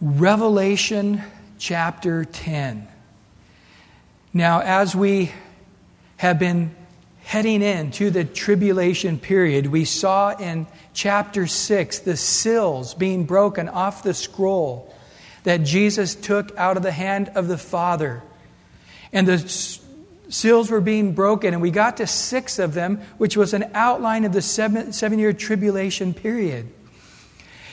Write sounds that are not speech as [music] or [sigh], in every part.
Revelation chapter 10. Now, as we have been heading into the tribulation period, we saw in chapter 6 the seals being broken off the scroll that Jesus took out of the hand of the Father. And the seals were being broken, and we got to six of them, which was an outline of the seven, seven year tribulation period.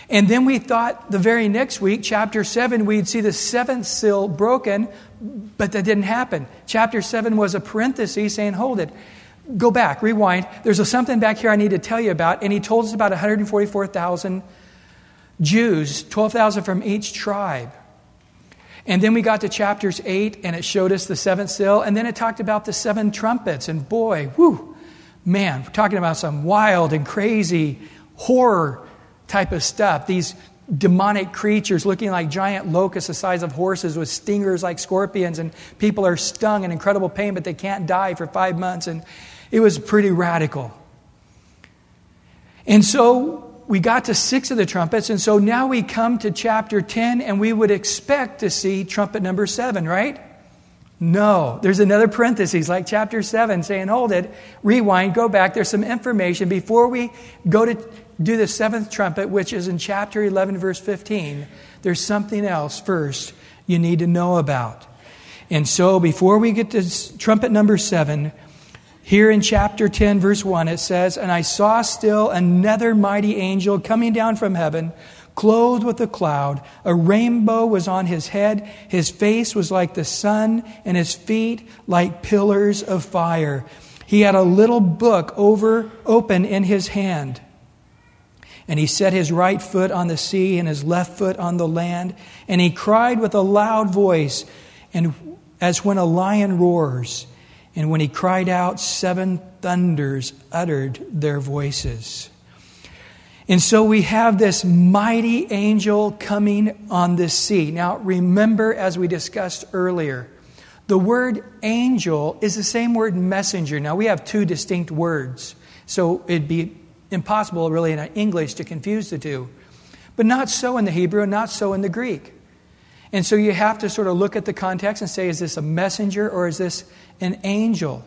And then we thought the very next week, chapter 7, we'd see the seventh seal broken, but that didn't happen. Chapter 7 was a parenthesis saying, hold it. Go back, rewind. There's a, something back here I need to tell you about. And he told us about 144,000 Jews, 12,000 from each tribe. And then we got to chapters 8, and it showed us the seventh seal. And then it talked about the seven trumpets. And boy, whoo, man, we're talking about some wild and crazy horror type of stuff. These demonic creatures looking like giant locusts the size of horses with stingers like scorpions, and people are stung in incredible pain, but they can't die for five months. And it was pretty radical. And so we got to six of the trumpets, and so now we come to chapter 10, and we would expect to see trumpet number seven, right? No, there's another parenthesis like chapter 7 saying, hold it, rewind, go back. There's some information before we go to do the seventh trumpet, which is in chapter 11, verse 15. There's something else first you need to know about. And so before we get to trumpet number 7, here in chapter 10, verse 1, it says, And I saw still another mighty angel coming down from heaven, clothed with a cloud. A rainbow was on his head. His face was like the sun, and his feet like pillars of fire. He had a little book over open in his hand. And he set his right foot on the sea and his left foot on the land. And he cried with a loud voice, and as when a lion roars. And when he cried out, seven thunders uttered their voices. And so we have this mighty angel coming on the sea. Now, remember, as we discussed earlier, the word angel is the same word messenger. Now, we have two distinct words, so it'd be impossible, really, in English to confuse the two. But not so in the Hebrew, and not so in the Greek. And so you have to sort of look at the context and say, is this a messenger or is this an angel?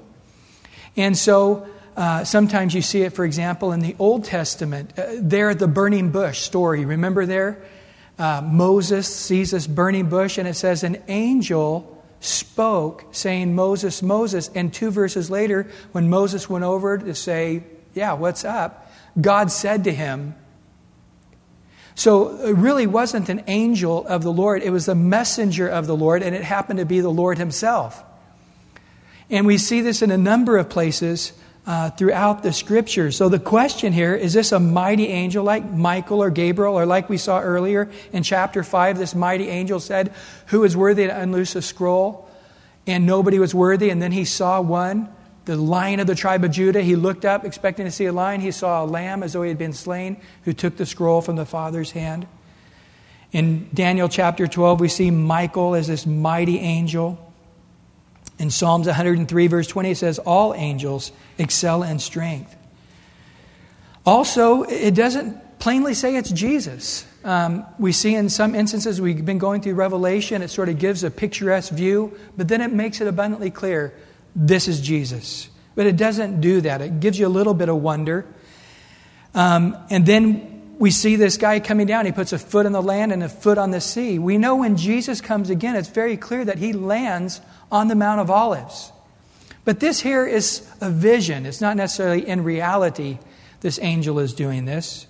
And so uh, sometimes you see it, for example, in the Old Testament. Uh, there, the burning bush story. Remember there? Uh, Moses sees this burning bush, and it says, An angel spoke, saying, Moses, Moses. And two verses later, when Moses went over to say, Yeah, what's up? God said to him, so it really wasn't an angel of the Lord, it was a messenger of the Lord, and it happened to be the Lord Himself. And we see this in a number of places uh, throughout the scriptures. So the question here is this a mighty angel like Michael or Gabriel, or like we saw earlier in chapter 5, this mighty angel said, Who is worthy to unloose a scroll? And nobody was worthy, and then he saw one the lion of the tribe of Judah. He looked up, expecting to see a lion. He saw a lamb as though he had been slain, who took the scroll from the Father's hand. In Daniel chapter 12, we see Michael as this mighty angel. In Psalms 103, verse 20, it says, All angels excel in strength. Also, it doesn't plainly say it's Jesus. Um, we see in some instances, we've been going through Revelation, it sort of gives a picturesque view, but then it makes it abundantly clear this is Jesus. But it doesn't do that. It gives you a little bit of wonder. Um, and then we see this guy coming down. He puts a foot on the land and a foot on the sea. We know when Jesus comes again, it's very clear that he lands on the Mount of Olives. But this here is a vision. It's not necessarily in reality this angel is doing this.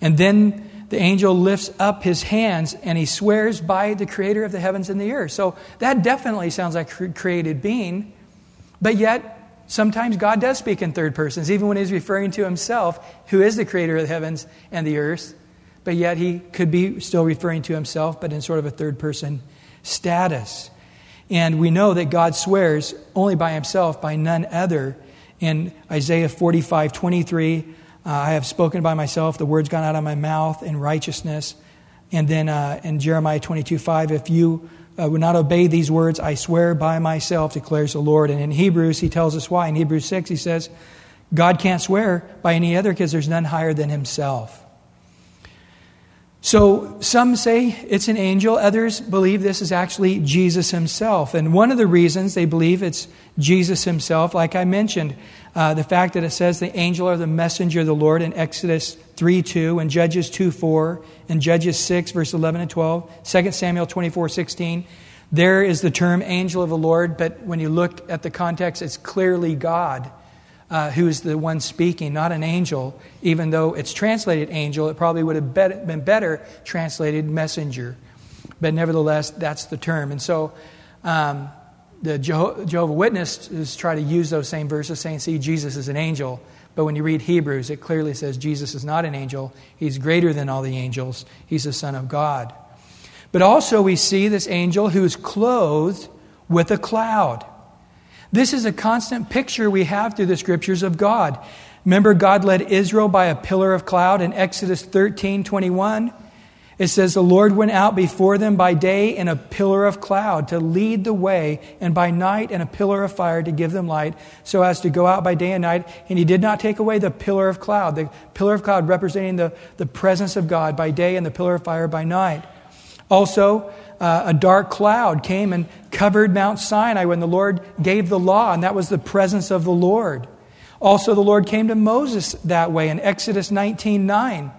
And then the angel lifts up his hands and he swears by the creator of the heavens and the earth. So that definitely sounds like created being. But yet, sometimes God does speak in third persons, even when he's referring to himself, who is the creator of the heavens and the earth. But yet, he could be still referring to himself, but in sort of a third person status. And we know that God swears only by himself, by none other. In Isaiah 45 23, uh, I have spoken by myself, the words gone out of my mouth in righteousness. And then uh, in Jeremiah 22 5, if you uh, would not obey these words, I swear by myself, declares the Lord. And in Hebrews, he tells us why. In Hebrews 6, he says, God can't swear by any other because there's none higher than himself. So some say it's an angel, others believe this is actually Jesus himself. And one of the reasons they believe it's Jesus himself, like I mentioned, uh, the fact that it says the angel or the messenger of the Lord in Exodus 3 2 and Judges 2 4 and Judges 6, verse 11 and 12, 2 Samuel 24 16. There is the term angel of the Lord, but when you look at the context, it's clearly God uh, who is the one speaking, not an angel. Even though it's translated angel, it probably would have been better translated messenger. But nevertheless, that's the term. And so um, the Jeho- Jehovah Witnesses try to use those same verses, saying, see, Jesus is an angel. But when you read Hebrews, it clearly says Jesus is not an angel. He's greater than all the angels. He's the Son of God. But also, we see this angel who's clothed with a cloud. This is a constant picture we have through the scriptures of God. Remember, God led Israel by a pillar of cloud in Exodus 13 21. It says, The Lord went out before them by day in a pillar of cloud to lead the way, and by night in a pillar of fire to give them light, so as to go out by day and night. And he did not take away the pillar of cloud, the pillar of cloud representing the, the presence of God by day and the pillar of fire by night. Also, uh, a dark cloud came and covered Mount Sinai when the Lord gave the law, and that was the presence of the Lord. Also, the Lord came to Moses that way in Exodus 19 9.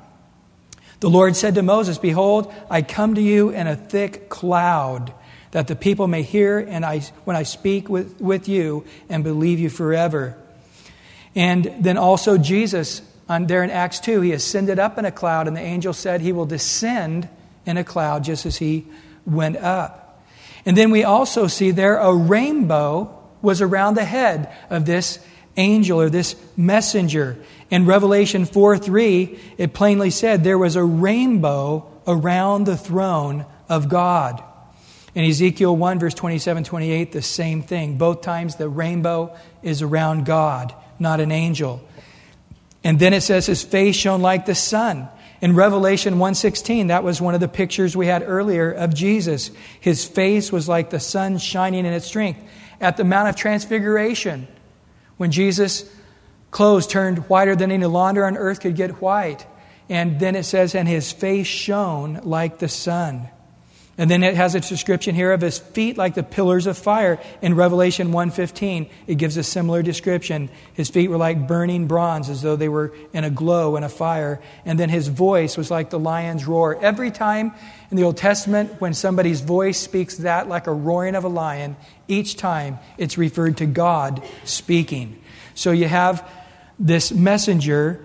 The Lord said to Moses, Behold, I come to you in a thick cloud, that the people may hear and I, when I speak with, with you and believe you forever. And then also Jesus, on, there in Acts 2, he ascended up in a cloud, and the angel said he will descend in a cloud just as he went up. And then we also see there a rainbow was around the head of this angel or this messenger. In Revelation 4 3, it plainly said there was a rainbow around the throne of God. In Ezekiel 1, verse 27 28, the same thing. Both times the rainbow is around God, not an angel. And then it says his face shone like the sun. In Revelation 1:16, that was one of the pictures we had earlier of Jesus. His face was like the sun shining in its strength. At the Mount of Transfiguration, when Jesus' clothes turned whiter than any launder on earth could get white, and then it says, and his face shone like the sun. And then it has a description here of his feet like the pillars of fire. In Revelation 1:15, it gives a similar description. His feet were like burning bronze as though they were in a glow in a fire, and then his voice was like the lion's roar. Every time in the Old Testament when somebody's voice speaks that like a roaring of a lion, each time it's referred to God speaking. So you have this messenger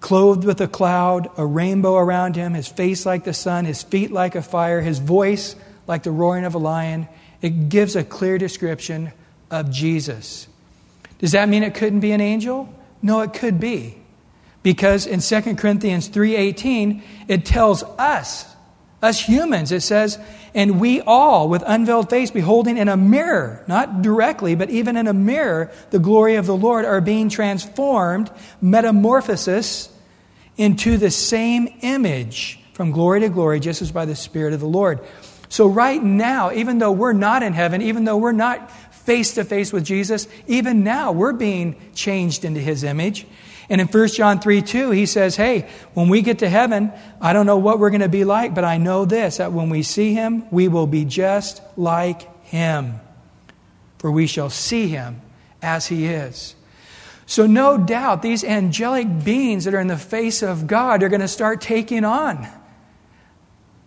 clothed with a cloud, a rainbow around him, his face like the sun, his feet like a fire, his voice like the roaring of a lion. It gives a clear description of Jesus. Does that mean it couldn't be an angel? No, it could be. Because in 2 Corinthians 3:18, it tells us, us humans, it says, and we all with unveiled face beholding in a mirror, not directly, but even in a mirror, the glory of the Lord are being transformed, metamorphosis into the same image from glory to glory, just as by the Spirit of the Lord. So, right now, even though we're not in heaven, even though we're not face to face with Jesus, even now we're being changed into his image. And in 1 John 3 2, he says, Hey, when we get to heaven, I don't know what we're going to be like, but I know this that when we see him, we will be just like him. For we shall see him as he is. So, no doubt, these angelic beings that are in the face of God are going to start taking on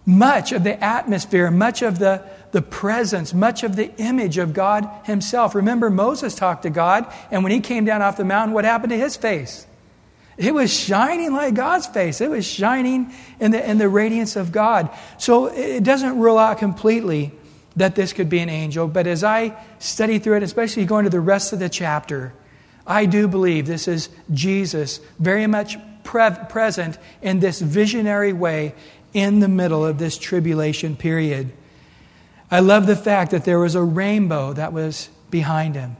much of the atmosphere, much of the, the presence, much of the image of God Himself. Remember, Moses talked to God, and when he came down off the mountain, what happened to his face? It was shining like God's face. It was shining in the, in the radiance of God. So it doesn't rule out completely that this could be an angel, but as I study through it, especially going to the rest of the chapter, I do believe this is Jesus very much pre- present in this visionary way in the middle of this tribulation period. I love the fact that there was a rainbow that was behind him.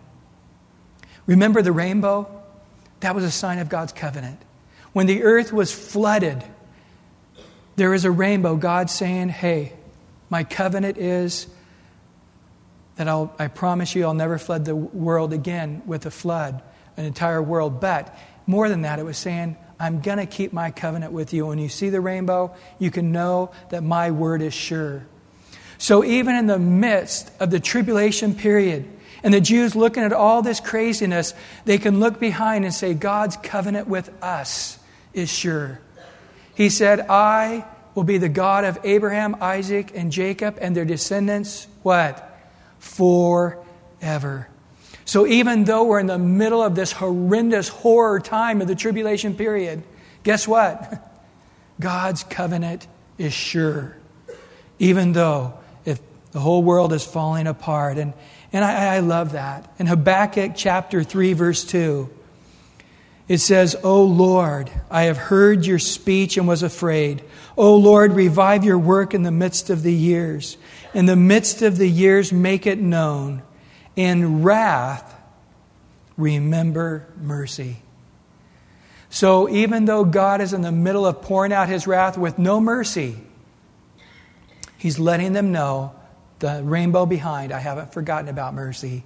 Remember the rainbow? That was a sign of God's covenant. When the earth was flooded, there is a rainbow, God saying, Hey, my covenant is that I'll, I promise you I'll never flood the world again with a flood an entire world. But more than that, it was saying, I'm going to keep my covenant with you. When you see the rainbow, you can know that my word is sure. So, even in the midst of the tribulation period, and the Jews looking at all this craziness, they can look behind and say, God's covenant with us is sure. He said, I will be the God of Abraham, Isaac, and Jacob, and their descendants, what? Forever. So even though we're in the middle of this horrendous horror time of the tribulation period, guess what? [laughs] God's covenant is sure. Even though if the whole world is falling apart. And, and I, I love that. In Habakkuk chapter 3, verse 2, it says, O Lord, I have heard your speech and was afraid. O Lord, revive your work in the midst of the years. In the midst of the years, make it known. In wrath, remember mercy. So even though God is in the middle of pouring out his wrath with no mercy, he's letting them know the rainbow behind, I haven't forgotten about mercy.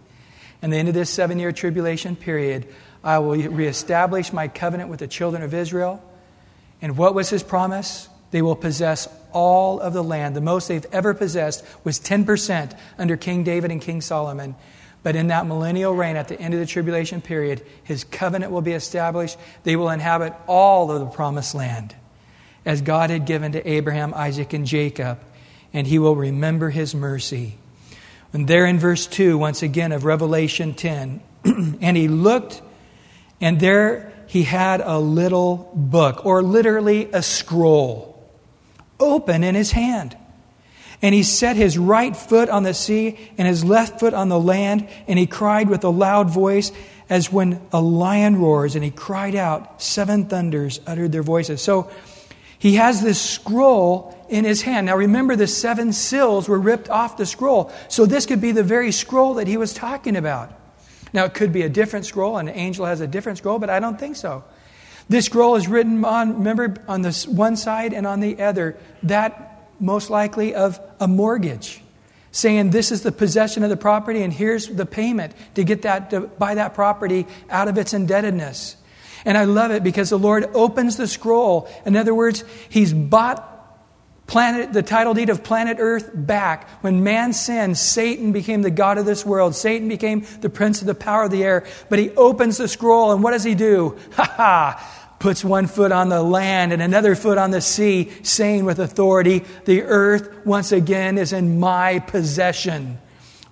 And the end of this seven year tribulation period, I will reestablish my covenant with the children of Israel. And what was his promise? They will possess all of the land. The most they've ever possessed was 10% under King David and King Solomon. But in that millennial reign, at the end of the tribulation period, his covenant will be established. They will inhabit all of the promised land, as God had given to Abraham, Isaac, and Jacob, and he will remember his mercy. And there in verse 2, once again, of Revelation 10, [clears throat] and he looked, and there he had a little book, or literally a scroll, open in his hand. And he set his right foot on the sea and his left foot on the land, and he cried with a loud voice as when a lion roars, and he cried out, seven thunders uttered their voices. So he has this scroll in his hand. Now remember, the seven seals were ripped off the scroll. So this could be the very scroll that he was talking about. Now it could be a different scroll, and an angel has a different scroll, but I don't think so. This scroll is written on, remember, on the one side and on the other. That most likely of a mortgage, saying this is the possession of the property and here's the payment to get that to buy that property out of its indebtedness. And I love it because the Lord opens the scroll. In other words, He's bought planet, the title deed of planet Earth back. When man sinned, Satan became the God of this world. Satan became the prince of the power of the air. But he opens the scroll, and what does he do? [laughs] Ha ha! puts one foot on the land and another foot on the sea, saying with authority, The earth once again is in my possession.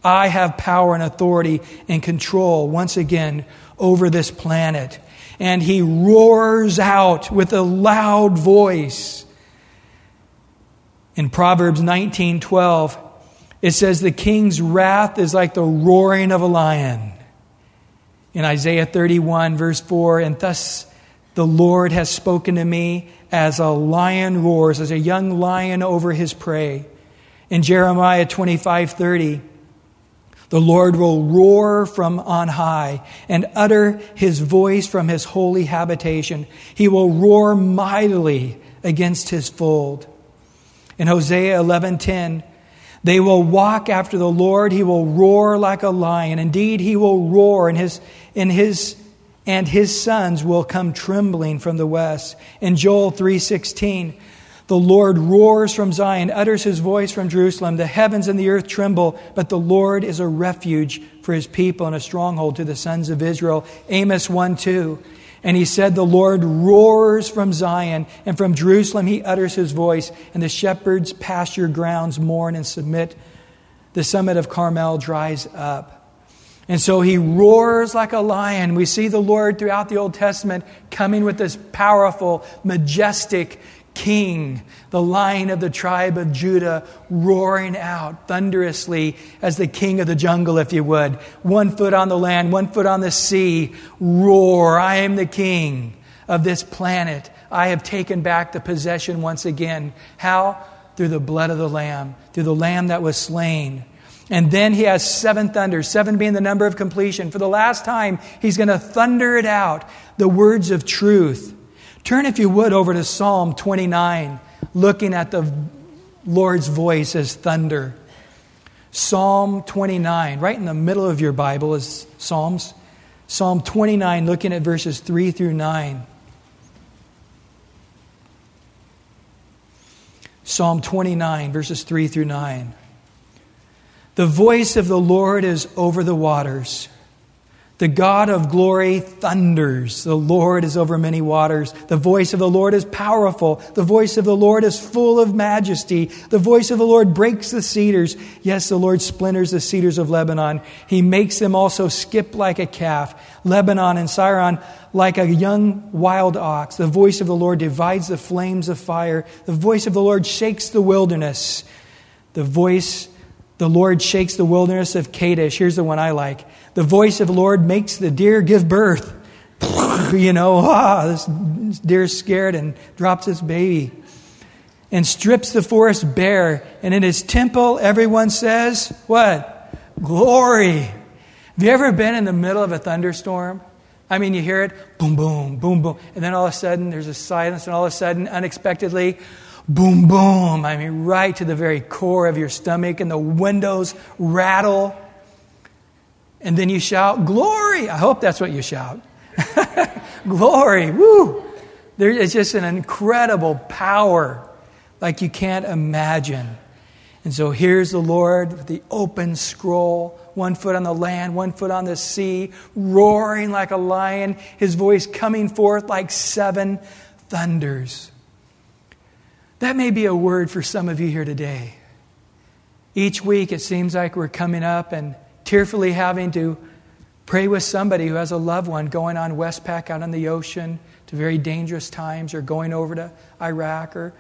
I have power and authority and control once again over this planet. And he roars out with a loud voice. In Proverbs 19:12, it says the king's wrath is like the roaring of a lion. In Isaiah 31 verse 4, and thus the Lord has spoken to me as a lion roars, as a young lion over his prey. In Jeremiah 25 30, the Lord will roar from on high and utter his voice from his holy habitation. He will roar mightily against his fold. In Hosea 11:10, they will walk after the Lord, he will roar like a lion. Indeed, he will roar in his in his and his sons will come trembling from the west. In Joel 3:16, the Lord roars from Zion, utters his voice from Jerusalem. The heavens and the earth tremble, but the Lord is a refuge for his people and a stronghold to the sons of Israel. Amos 1 2. And he said, The Lord roars from Zion, and from Jerusalem he utters his voice, and the shepherds' pasture grounds mourn and submit. The summit of Carmel dries up. And so he roars like a lion. We see the Lord throughout the Old Testament coming with this powerful, majestic king, the lion of the tribe of Judah, roaring out thunderously as the king of the jungle, if you would. One foot on the land, one foot on the sea. Roar, I am the king of this planet. I have taken back the possession once again. How? Through the blood of the Lamb, through the Lamb that was slain and then he has seven thunders, seven being the number of completion. For the last time, he's going to thunder it out, the words of truth. Turn, if you would, over to Psalm 29, looking at the Lord's voice as thunder. Psalm 29, right in the middle of your Bible is Psalms. Psalm 29, looking at verses 3 through 9. Psalm 29, verses 3 through 9. The voice of the Lord is over the waters. The God of glory thunders. The Lord is over many waters. The voice of the Lord is powerful. The voice of the Lord is full of majesty. The voice of the Lord breaks the cedars. Yes, the Lord splinters the cedars of Lebanon. He makes them also skip like a calf. Lebanon and Sirion like a young wild ox. The voice of the Lord divides the flames of fire. The voice of the Lord shakes the wilderness. The voice, the Lord shakes the wilderness of Kadesh. Here's the one I like. The voice of the Lord makes the deer give birth. [laughs] you know, [laughs] ah, this deer's scared and drops its baby. And strips the forest bare. And in his temple, everyone says, What? Glory. Have you ever been in the middle of a thunderstorm? I mean, you hear it, boom, boom, boom, boom. And then all of a sudden, there's a silence, and all of a sudden, unexpectedly, boom, boom. I mean, right to the very core of your stomach, and the windows rattle. And then you shout, Glory! I hope that's what you shout. [laughs] Glory! Woo! There is just an incredible power like you can't imagine. And so here's the Lord with the open scroll, one foot on the land, one foot on the sea, roaring like a lion, his voice coming forth like seven thunders. That may be a word for some of you here today. Each week it seems like we're coming up and tearfully having to pray with somebody who has a loved one going on Westpac out on the ocean to very dangerous times or going over to Iraq or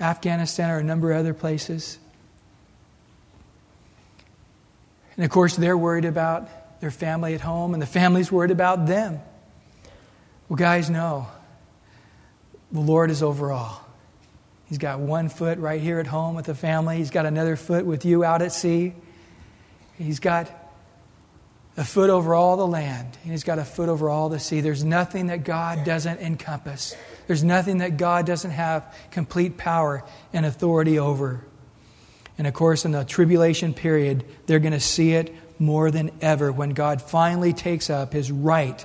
Afghanistan or a number of other places. And of course, they're worried about their family at home, and the family's worried about them. Well, guys, know the Lord is over all. He's got one foot right here at home with the family. He's got another foot with you out at sea. He's got a foot over all the land, and He's got a foot over all the sea. There's nothing that God doesn't encompass, there's nothing that God doesn't have complete power and authority over. And of course, in the tribulation period, they're going to see it more than ever when God finally takes up His right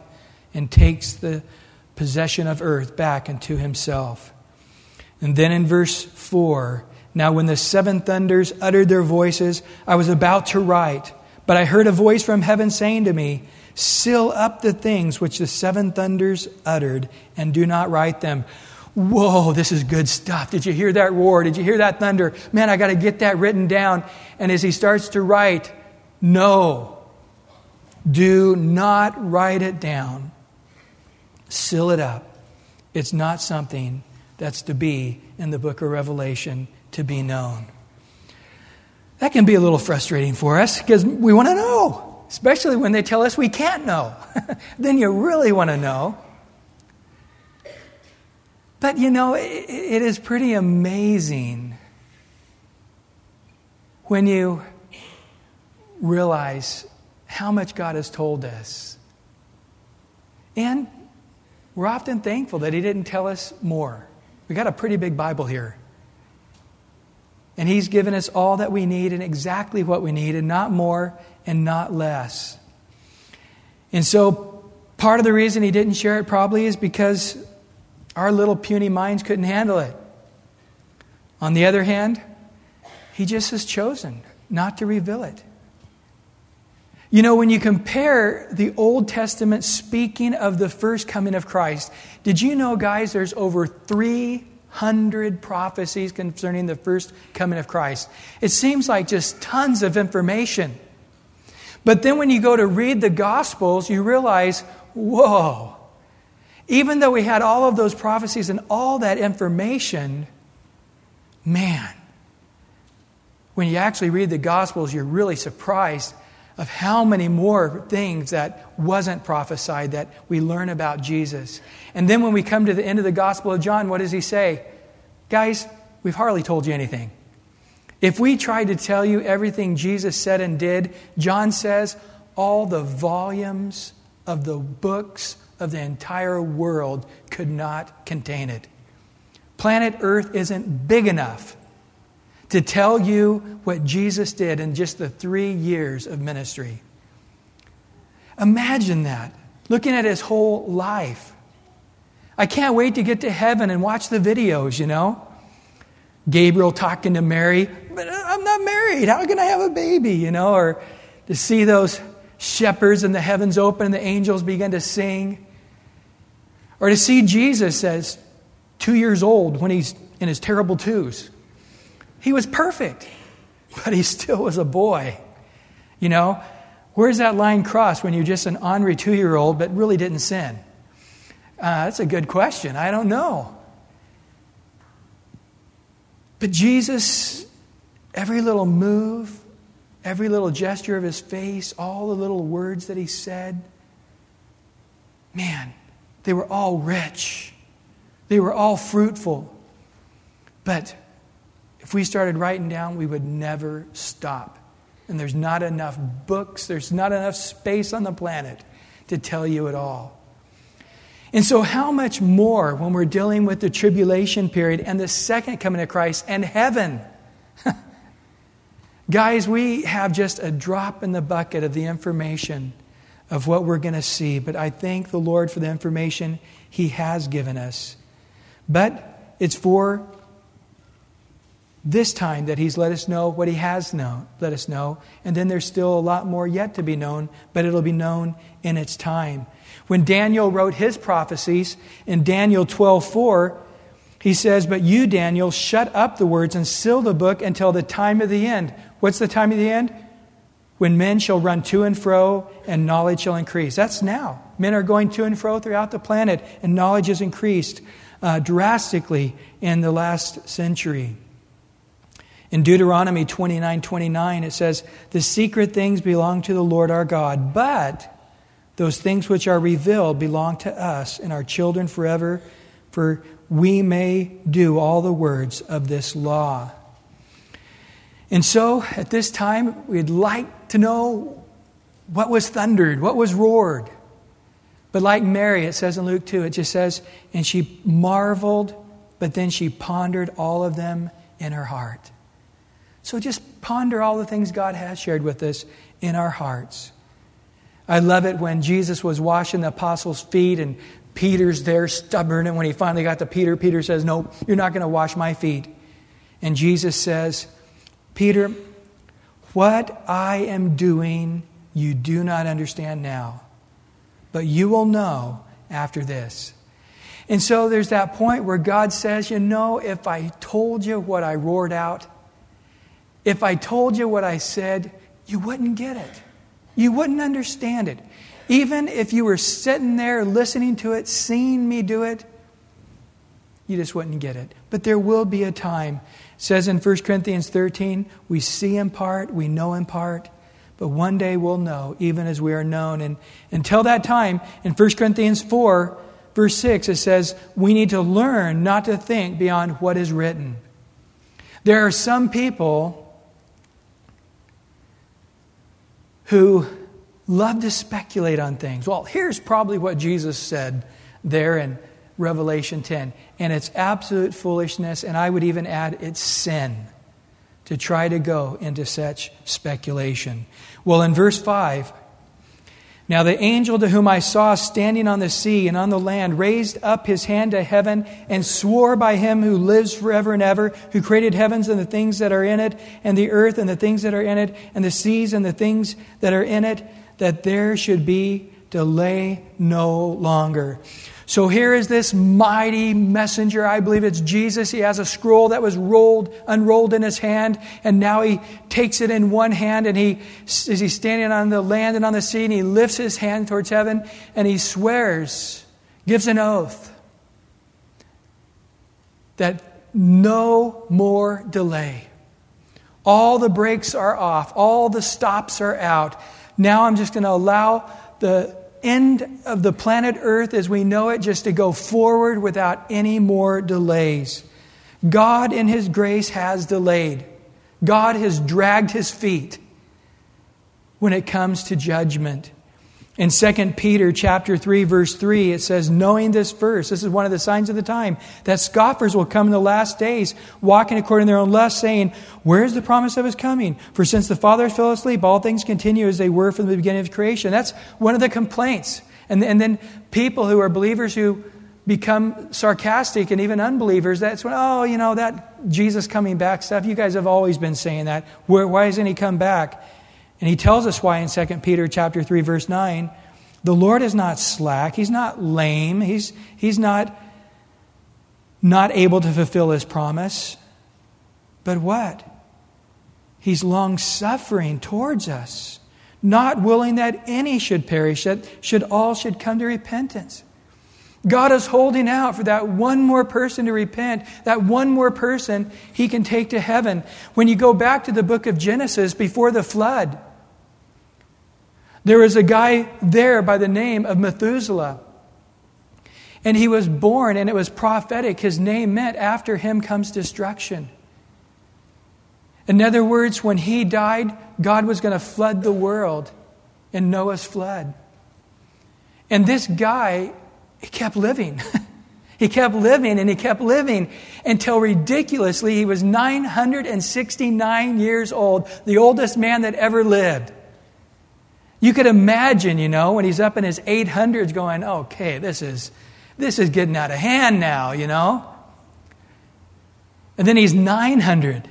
and takes the possession of earth back into Himself. And then in verse 4, now when the seven thunders uttered their voices, I was about to write, but I heard a voice from heaven saying to me, Seal up the things which the seven thunders uttered, and do not write them. Whoa, this is good stuff. Did you hear that roar? Did you hear that thunder? Man, I got to get that written down. And as he starts to write, no, do not write it down. Seal it up. It's not something that's to be in the book of Revelation to be known. That can be a little frustrating for us because we want to know, especially when they tell us we can't know. [laughs] then you really want to know. But you know, it, it is pretty amazing when you realize how much God has told us. And we're often thankful that He didn't tell us more. We got a pretty big Bible here. And He's given us all that we need and exactly what we need, and not more and not less. And so, part of the reason He didn't share it probably is because our little puny minds couldn't handle it. On the other hand, He just has chosen not to reveal it. You know, when you compare the Old Testament speaking of the first coming of Christ, did you know, guys, there's over 300 prophecies concerning the first coming of Christ? It seems like just tons of information. But then when you go to read the Gospels, you realize, whoa, even though we had all of those prophecies and all that information, man, when you actually read the Gospels, you're really surprised of how many more things that wasn't prophesied that we learn about Jesus. And then when we come to the end of the Gospel of John, what does he say? Guys, we've hardly told you anything. If we tried to tell you everything Jesus said and did, John says all the volumes of the books of the entire world could not contain it. Planet Earth isn't big enough to tell you what Jesus did in just the three years of ministry. Imagine that, looking at his whole life. I can't wait to get to heaven and watch the videos, you know? Gabriel talking to Mary, but I'm not married. How can I have a baby, you know? Or to see those shepherds and the heavens open and the angels begin to sing. Or to see Jesus as two years old when he's in his terrible twos. He was perfect, but he still was a boy. You know, where's that line crossed when you're just an ornery two year old but really didn't sin? Uh, that's a good question. I don't know. But Jesus, every little move, every little gesture of his face, all the little words that he said, man, they were all rich. They were all fruitful. But if we started writing down, we would never stop. And there's not enough books, there's not enough space on the planet to tell you it all. And so, how much more when we're dealing with the tribulation period and the second coming of Christ and heaven? [laughs] Guys, we have just a drop in the bucket of the information of what we're going to see, but I thank the Lord for the information He has given us. But it's for this time that He's let us know what He has known, let us know, and then there's still a lot more yet to be known, but it'll be known in its time. When Daniel wrote his prophecies in Daniel 12:4, he says, "But you, Daniel, shut up the words and seal the book until the time of the end." What's the time of the end? When men shall run to and fro and knowledge shall increase. That's now. Men are going to and fro throughout the planet, and knowledge has increased uh, drastically in the last century. In Deuteronomy 29 29, it says, The secret things belong to the Lord our God, but those things which are revealed belong to us and our children forever, for we may do all the words of this law. And so, at this time, we'd like to know what was thundered, what was roared. But like Mary, it says in Luke 2, it just says, and she marveled, but then she pondered all of them in her heart. So just ponder all the things God has shared with us in our hearts. I love it when Jesus was washing the apostles' feet and Peter's there stubborn. And when he finally got to Peter, Peter says, No, you're not going to wash my feet. And Jesus says, Peter, what I am doing, you do not understand now, but you will know after this. And so there's that point where God says, You know, if I told you what I roared out, if I told you what I said, you wouldn't get it. You wouldn't understand it. Even if you were sitting there listening to it, seeing me do it, you just wouldn't get it. But there will be a time. It says in 1 Corinthians 13, we see in part, we know in part, but one day we'll know, even as we are known. And until that time, in 1 Corinthians 4, verse 6, it says, we need to learn not to think beyond what is written. There are some people who love to speculate on things. Well, here's probably what Jesus said there in Revelation 10. And it's absolute foolishness, and I would even add it's sin to try to go into such speculation. Well, in verse 5, now the angel to whom I saw standing on the sea and on the land raised up his hand to heaven and swore by him who lives forever and ever, who created heavens and the things that are in it, and the earth and the things that are in it, and the seas and the things that are in it, that there should be delay no longer. So here is this mighty messenger. I believe it's Jesus. He has a scroll that was rolled, unrolled in his hand, and now he takes it in one hand and he is he standing on the land and on the sea, and he lifts his hand towards heaven and he swears, gives an oath that no more delay. All the brakes are off, all the stops are out. Now I'm just going to allow the end of the planet Earth as we know it just to go forward without any more delays. God, in His grace, has delayed. God has dragged His feet when it comes to judgment. In 2 Peter chapter 3 verse 3 it says knowing this verse this is one of the signs of the time that scoffers will come in the last days walking according to their own lust saying where is the promise of his coming for since the fathers fell asleep all things continue as they were from the beginning of creation that's one of the complaints and, and then people who are believers who become sarcastic and even unbelievers. That's when, oh, you know, that Jesus coming back stuff, you guys have always been saying that. Where, why hasn't he come back? And he tells us why in 2 Peter chapter 3, verse 9. The Lord is not slack. He's not lame. He's, he's not, not able to fulfill his promise. But what? He's long suffering towards us, not willing that any should perish, that should all should come to repentance. God is holding out for that one more person to repent, that one more person he can take to heaven. When you go back to the book of Genesis before the flood, there was a guy there by the name of Methuselah. And he was born, and it was prophetic. His name meant after him comes destruction. In other words, when he died, God was going to flood the world in Noah's flood. And this guy he kept living. [laughs] he kept living and he kept living until ridiculously he was 969 years old, the oldest man that ever lived. You could imagine, you know, when he's up in his 800s going, okay, this is, this is getting out of hand now, you know. And then he's 900.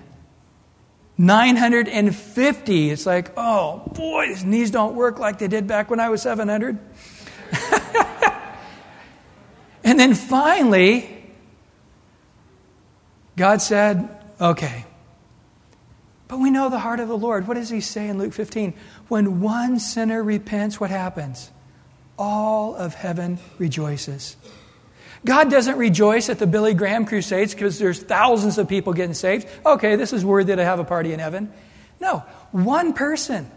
950. It's like, oh boy, his knees don't work like they did back when I was 700. [laughs] And then finally, God said, okay. But we know the heart of the Lord. What does he say in Luke 15? When one sinner repents, what happens? All of heaven rejoices. God doesn't rejoice at the Billy Graham crusades because there's thousands of people getting saved. Okay, this is worthy to have a party in heaven. No, one person.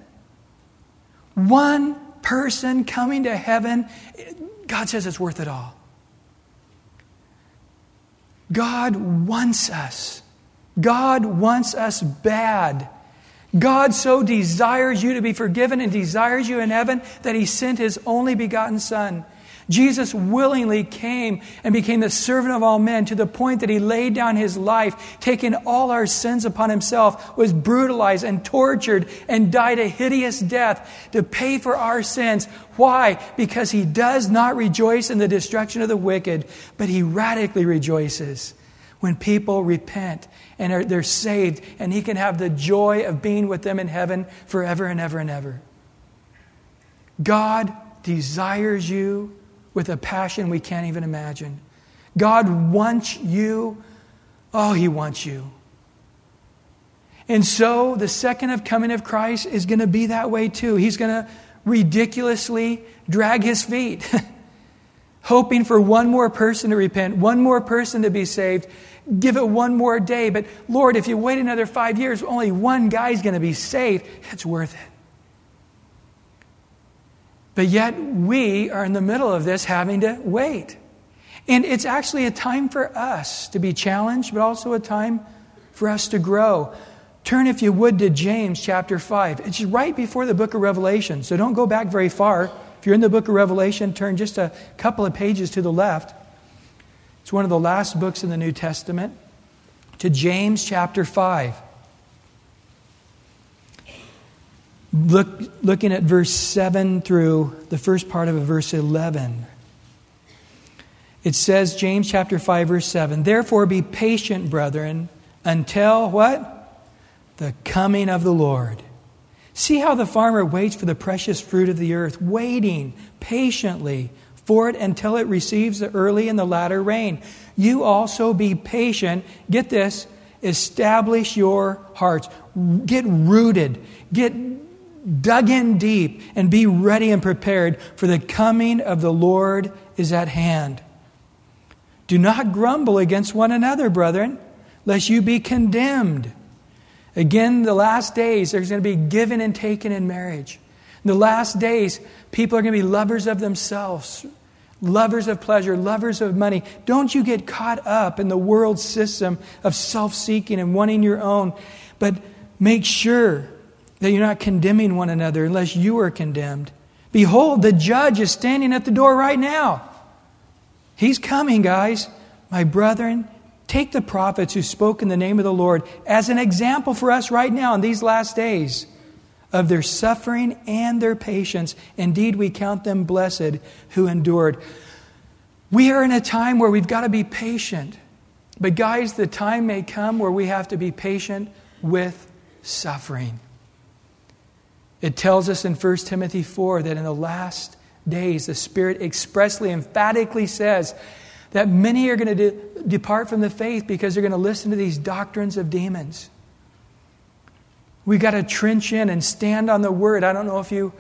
One person coming to heaven, God says it's worth it all. God wants us. God wants us bad. God so desires you to be forgiven and desires you in heaven that He sent His only begotten Son. Jesus willingly came and became the servant of all men to the point that he laid down his life, taking all our sins upon himself, was brutalized and tortured, and died a hideous death to pay for our sins. Why? Because he does not rejoice in the destruction of the wicked, but he radically rejoices when people repent and are, they're saved, and he can have the joy of being with them in heaven forever and ever and ever. God desires you with a passion we can't even imagine. God wants you. Oh, He wants you. And so the second of coming of Christ is going to be that way too. He's going to ridiculously drag his feet, [laughs] hoping for one more person to repent, one more person to be saved. Give it one more day. But Lord, if you wait another five years, only one guy's going to be saved. It's worth it. But yet, we are in the middle of this having to wait. And it's actually a time for us to be challenged, but also a time for us to grow. Turn, if you would, to James chapter 5. It's right before the book of Revelation, so don't go back very far. If you're in the book of Revelation, turn just a couple of pages to the left. It's one of the last books in the New Testament. To James chapter 5. Look, looking at verse 7 through the first part of verse 11. It says, James chapter 5, verse 7, Therefore be patient, brethren, until what? The coming of the Lord. See how the farmer waits for the precious fruit of the earth, waiting patiently for it until it receives the early and the latter rain. You also be patient. Get this, establish your hearts. Get rooted. Get dug in deep and be ready and prepared, for the coming of the Lord is at hand. Do not grumble against one another, brethren, lest you be condemned. Again, the last days, there's going to be given and taken in marriage. In the last days, people are going to be lovers of themselves, lovers of pleasure, lovers of money. Don't you get caught up in the world system of self seeking and wanting your own, but make sure that you're not condemning one another unless you are condemned. Behold, the judge is standing at the door right now. He's coming, guys. My brethren, take the prophets who spoke in the name of the Lord as an example for us right now in these last days of their suffering and their patience. Indeed, we count them blessed who endured. We are in a time where we've got to be patient. But, guys, the time may come where we have to be patient with suffering. It tells us in 1 Timothy 4 that in the last days, the Spirit expressly, emphatically says that many are going to de- depart from the faith because they're going to listen to these doctrines of demons. We got to trench in and stand on the word. I don't know if you've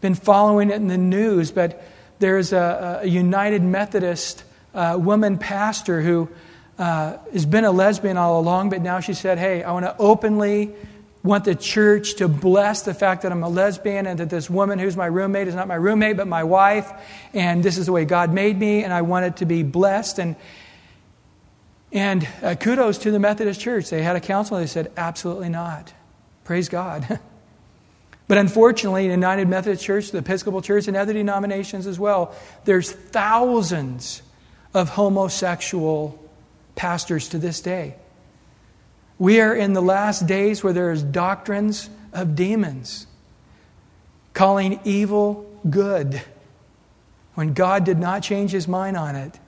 been following it in the news, but there's a, a United Methodist uh, woman pastor who uh, has been a lesbian all along, but now she said, Hey, I want to openly want the church to bless the fact that I'm a lesbian and that this woman who's my roommate is not my roommate but my wife, and this is the way God made me, and I want it to be blessed. And, and uh, kudos to the Methodist Church. They had a council and they said, absolutely not. Praise God. [laughs] but unfortunately, in United Methodist Church, the Episcopal Church, and other denominations as well, there's thousands of homosexual pastors to this day. We are in the last days where there's doctrines of demons calling evil good when God did not change his mind on it.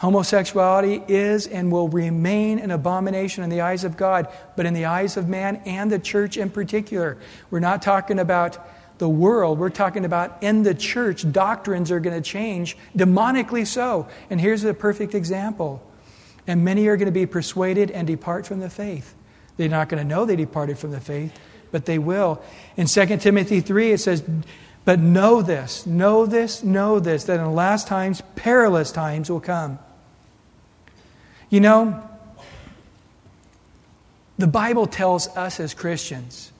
Homosexuality is and will remain an abomination in the eyes of God, but in the eyes of man and the church in particular. We're not talking about the world, we're talking about in the church, doctrines are going to change, demonically so. And here's a perfect example and many are going to be persuaded and depart from the faith. They're not going to know they departed from the faith, but they will. In 2 Timothy 3, it says, But know this, know this, know this, that in the last times, perilous times will come. You know, the Bible tells us as Christians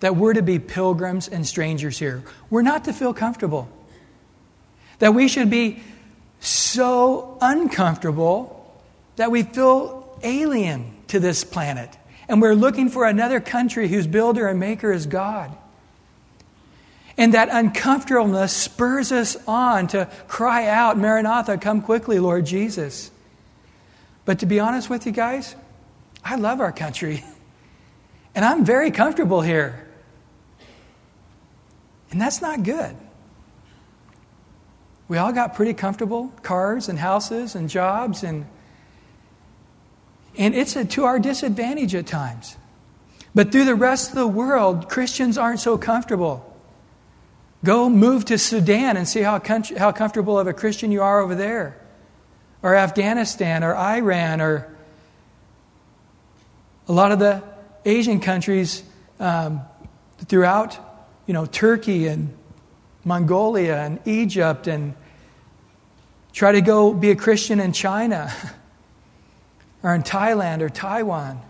that we're to be pilgrims and strangers here. We're not to feel comfortable. That we should be so uncomfortable that we feel alien to this planet. And we're looking for another country whose builder and maker is God. And that uncomfortableness spurs us on to cry out, Maranatha, come quickly, Lord Jesus. But to be honest with you guys, I love our country. [laughs] And I'm very comfortable here. And that's not good. We all got pretty comfortable cars and houses and jobs and and it's a, to our disadvantage at times. But through the rest of the world, Christians aren't so comfortable. Go move to Sudan and see how, how comfortable of a Christian you are over there, or Afghanistan, or Iran, or a lot of the Asian countries um, throughout, you know, Turkey and Mongolia and Egypt, and try to go be a Christian in China. [laughs] or in Thailand or Taiwan,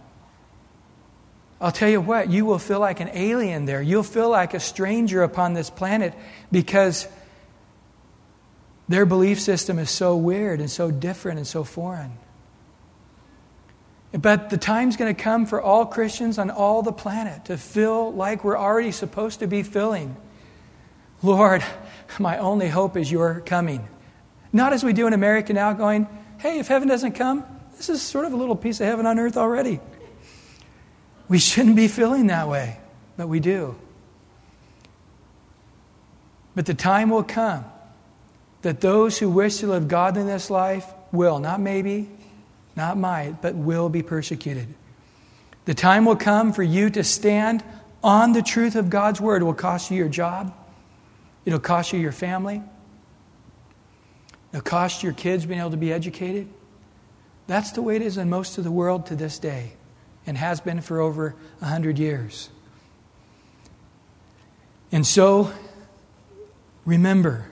I'll tell you what, you will feel like an alien there. You'll feel like a stranger upon this planet because their belief system is so weird and so different and so foreign. But the time's going to come for all Christians on all the planet to feel like we're already supposed to be feeling. Lord, my only hope is your coming. Not as we do in America now, going, hey, if heaven doesn't come, this is sort of a little piece of heaven on earth already. We shouldn't be feeling that way, but we do. But the time will come that those who wish to live godly in this life will, not maybe, not might, but will be persecuted. The time will come for you to stand on the truth of God's word. It will cost you your job, it'll cost you your family, it'll cost your kids being able to be educated. That's the way it is in most of the world to this day and has been for over a hundred years. And so, remember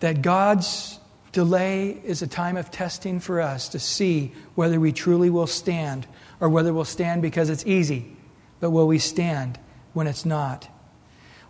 that God's delay is a time of testing for us to see whether we truly will stand or whether we'll stand because it's easy, but will we stand when it's not?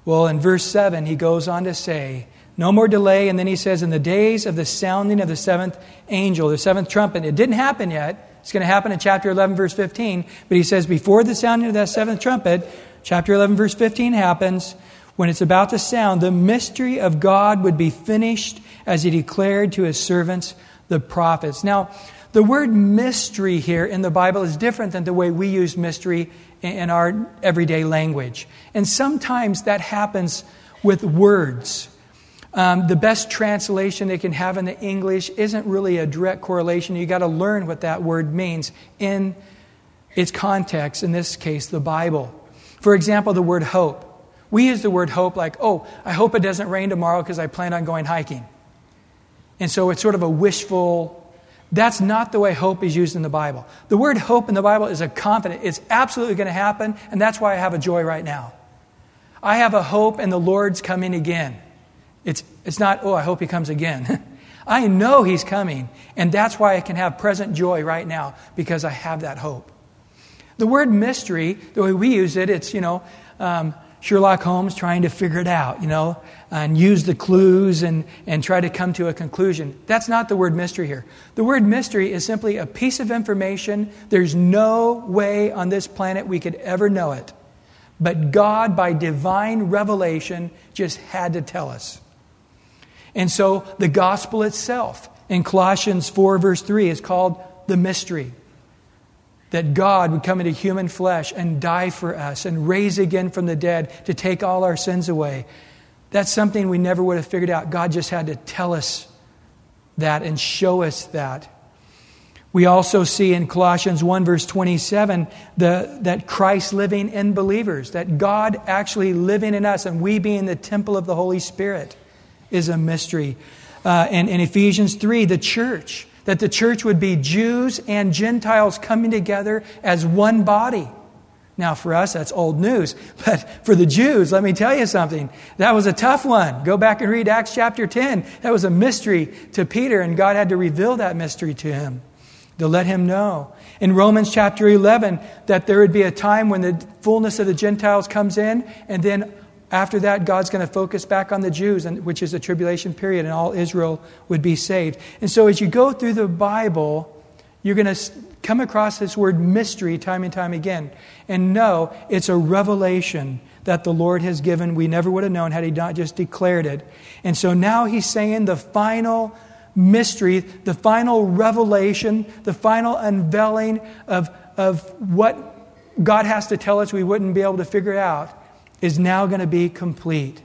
Well, in verse 7, he goes on to say, no more delay. And then he says, In the days of the sounding of the seventh angel, the seventh trumpet, it didn't happen yet. It's going to happen in chapter 11, verse 15. But he says, Before the sounding of that seventh trumpet, chapter 11, verse 15 happens, when it's about to sound, the mystery of God would be finished as he declared to his servants, the prophets. Now, the word mystery here in the Bible is different than the way we use mystery in our everyday language. And sometimes that happens with words. Um, the best translation they can have in the English isn't really a direct correlation. You've got to learn what that word means in its context, in this case, the Bible. For example, the word hope. We use the word hope like, oh, I hope it doesn't rain tomorrow because I plan on going hiking. And so it's sort of a wishful. That's not the way hope is used in the Bible. The word hope in the Bible is a confident, it's absolutely going to happen, and that's why I have a joy right now. I have a hope, and the Lord's coming again. It's, it's not, oh, I hope he comes again. [laughs] I know he's coming, and that's why I can have present joy right now, because I have that hope. The word mystery, the way we use it, it's, you know, um, Sherlock Holmes trying to figure it out, you know, and use the clues and, and try to come to a conclusion. That's not the word mystery here. The word mystery is simply a piece of information. There's no way on this planet we could ever know it. But God, by divine revelation, just had to tell us. And so the gospel itself in Colossians 4, verse 3, is called the mystery. That God would come into human flesh and die for us and raise again from the dead to take all our sins away. That's something we never would have figured out. God just had to tell us that and show us that. We also see in Colossians 1, verse 27, the, that Christ living in believers, that God actually living in us, and we being the temple of the Holy Spirit is a mystery. Uh, and in Ephesians 3, the church, that the church would be Jews and Gentiles coming together as one body. Now, for us, that's old news. [laughs] But for the Jews, let me tell you something. That was a tough one. Go back and read Acts chapter 10. That was a mystery to Peter, and God had to reveal that mystery to him to let him know. In Romans chapter 11, that there would be a time when the fullness of the Gentiles comes in, and then after that, God's going to focus back on the Jews, which is a tribulation period, and all Israel would be saved. And so, as you go through the Bible, you're going to come across this word mystery time and time again. And know it's a revelation that the Lord has given. We never would have known had He not just declared it. And so now He's saying the final mystery, the final revelation, the final unveiling of, of what God has to tell us we wouldn't be able to figure out is now going to be complete.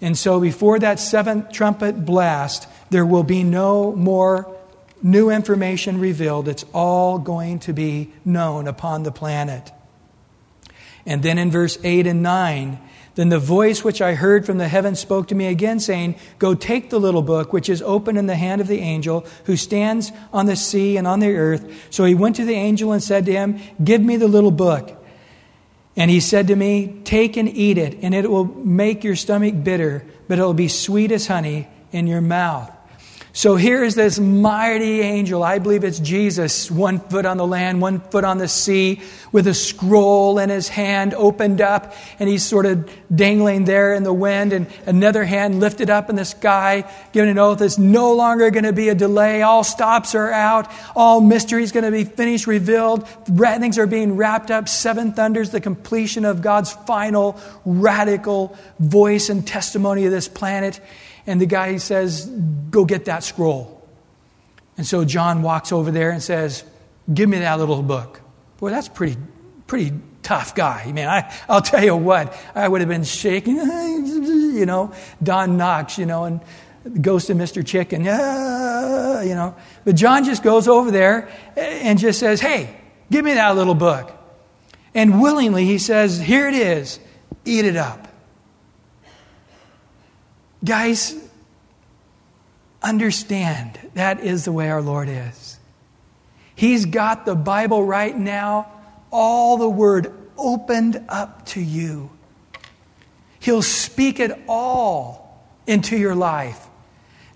And so, before that seventh trumpet blast, there will be no more new information revealed. It's all going to be known upon the planet. And then in verse 8 and 9, then the voice which I heard from the heaven spoke to me again, saying, Go take the little book which is open in the hand of the angel who stands on the sea and on the earth. So he went to the angel and said to him, Give me the little book. And he said to me, Take and eat it, and it will make your stomach bitter, but it will be sweet as honey in your mouth. So here is this mighty angel. I believe it's Jesus, one foot on the land, one foot on the sea, with a scroll in his hand opened up, and he's sort of dangling there in the wind, and another hand lifted up in the sky, giving an oath. It's no longer going to be a delay. All stops are out. All mysteries going to be finished, revealed. Things are being wrapped up. Seven thunders, the completion of God's final radical voice and testimony of this planet. And the guy says, Go get that scroll. And so John walks over there and says, Give me that little book. Boy, that's pretty, pretty tough guy. Man, I, I'll tell you what, I would have been shaking, [laughs] you know, Don Knotts, you know, and the ghost of Mr. Chicken, [laughs] you know. But John just goes over there and just says, Hey, give me that little book. And willingly he says, Here it is, eat it up. Guys, understand that is the way our Lord is. He's got the Bible right now, all the Word opened up to you. He'll speak it all into your life.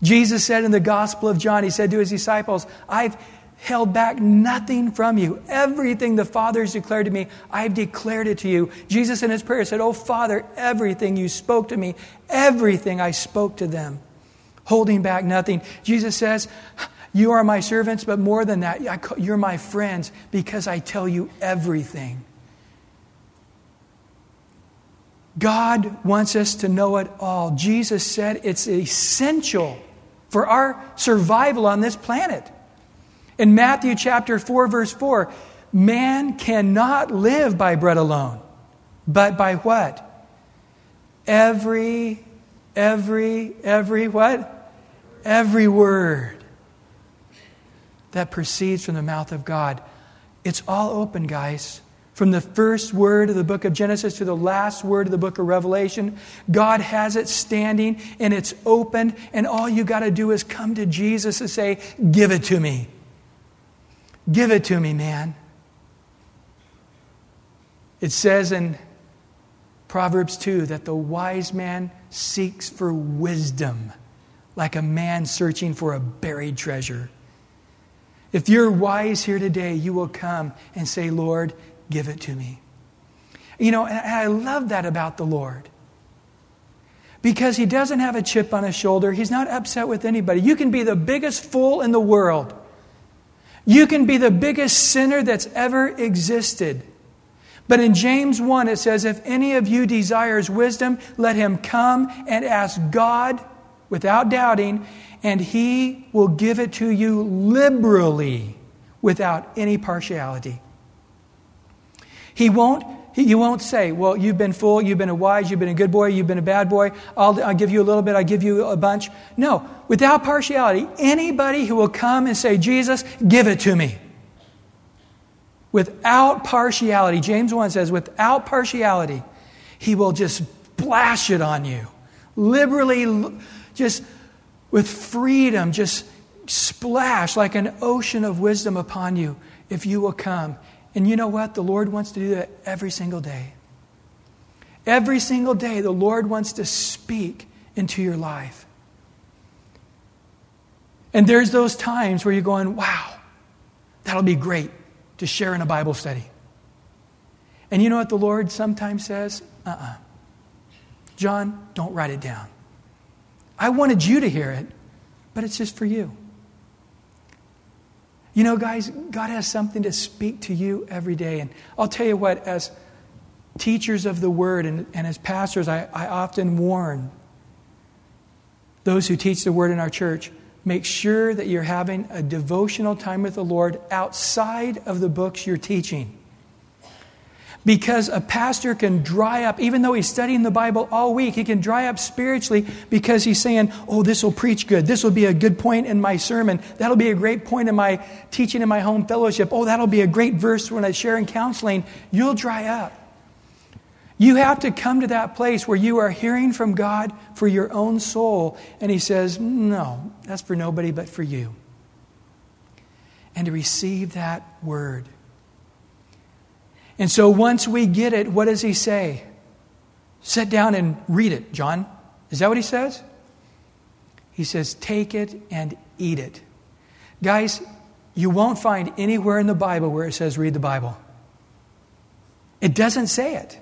Jesus said in the Gospel of John, He said to His disciples, I've held back nothing from you. Everything the Father has declared to me, I've declared it to you. Jesus in his prayer said, Oh, Father, everything you spoke to me, everything I spoke to them, holding back nothing. Jesus says, You are my servants, but more than that, you're my friends because I tell you everything. God wants us to know it all. Jesus said it's essential for our survival on this planet. In Matthew chapter 4, verse 4, man cannot live by bread alone, but by what? Every every, every what? Every word that proceeds from the mouth of God. It's all open, guys. From the first word of the book of Genesis to the last word of the book of Revelation, God has it standing and it's open, and all you got to do is come to Jesus and say, Give it to me. Give it to me, man. It says in Proverbs 2 that the wise man seeks for wisdom like a man searching for a buried treasure. If you're wise here today, you will come and say, Lord, give it to me. You know, and I love that about the Lord. Because he doesn't have a chip on his shoulder. He's not upset with anybody. You can be the biggest fool in the world. You can be the biggest sinner that's ever existed. But in James 1, it says, If any of you desires wisdom, let him come and ask God without doubting, and he will give it to you liberally without any partiality. He won't, you won't say, Well, you've been full, you've been a wise, you've been a good boy, you've been a bad boy, I'll, I'll give you a little bit, I'll give you a bunch. No, without partiality, anybody who will come and say, Jesus, give it to me. Without partiality, James 1 says, without partiality, he will just splash it on you. Liberally, just with freedom, just splash like an ocean of wisdom upon you if you will come and you know what? The Lord wants to do that every single day. Every single day, the Lord wants to speak into your life. And there's those times where you're going, wow, that'll be great to share in a Bible study. And you know what the Lord sometimes says? Uh uh-uh. uh John, don't write it down. I wanted you to hear it, but it's just for you. You know, guys, God has something to speak to you every day. And I'll tell you what, as teachers of the word and, and as pastors, I, I often warn those who teach the word in our church make sure that you're having a devotional time with the Lord outside of the books you're teaching. Because a pastor can dry up, even though he's studying the Bible all week, he can dry up spiritually because he's saying, Oh, this will preach good. This will be a good point in my sermon. That'll be a great point in my teaching in my home fellowship. Oh, that'll be a great verse when I share in counseling. You'll dry up. You have to come to that place where you are hearing from God for your own soul. And he says, No, that's for nobody but for you. And to receive that word. And so once we get it, what does he say? Sit down and read it, John. Is that what he says? He says, take it and eat it. Guys, you won't find anywhere in the Bible where it says read the Bible. It doesn't say it.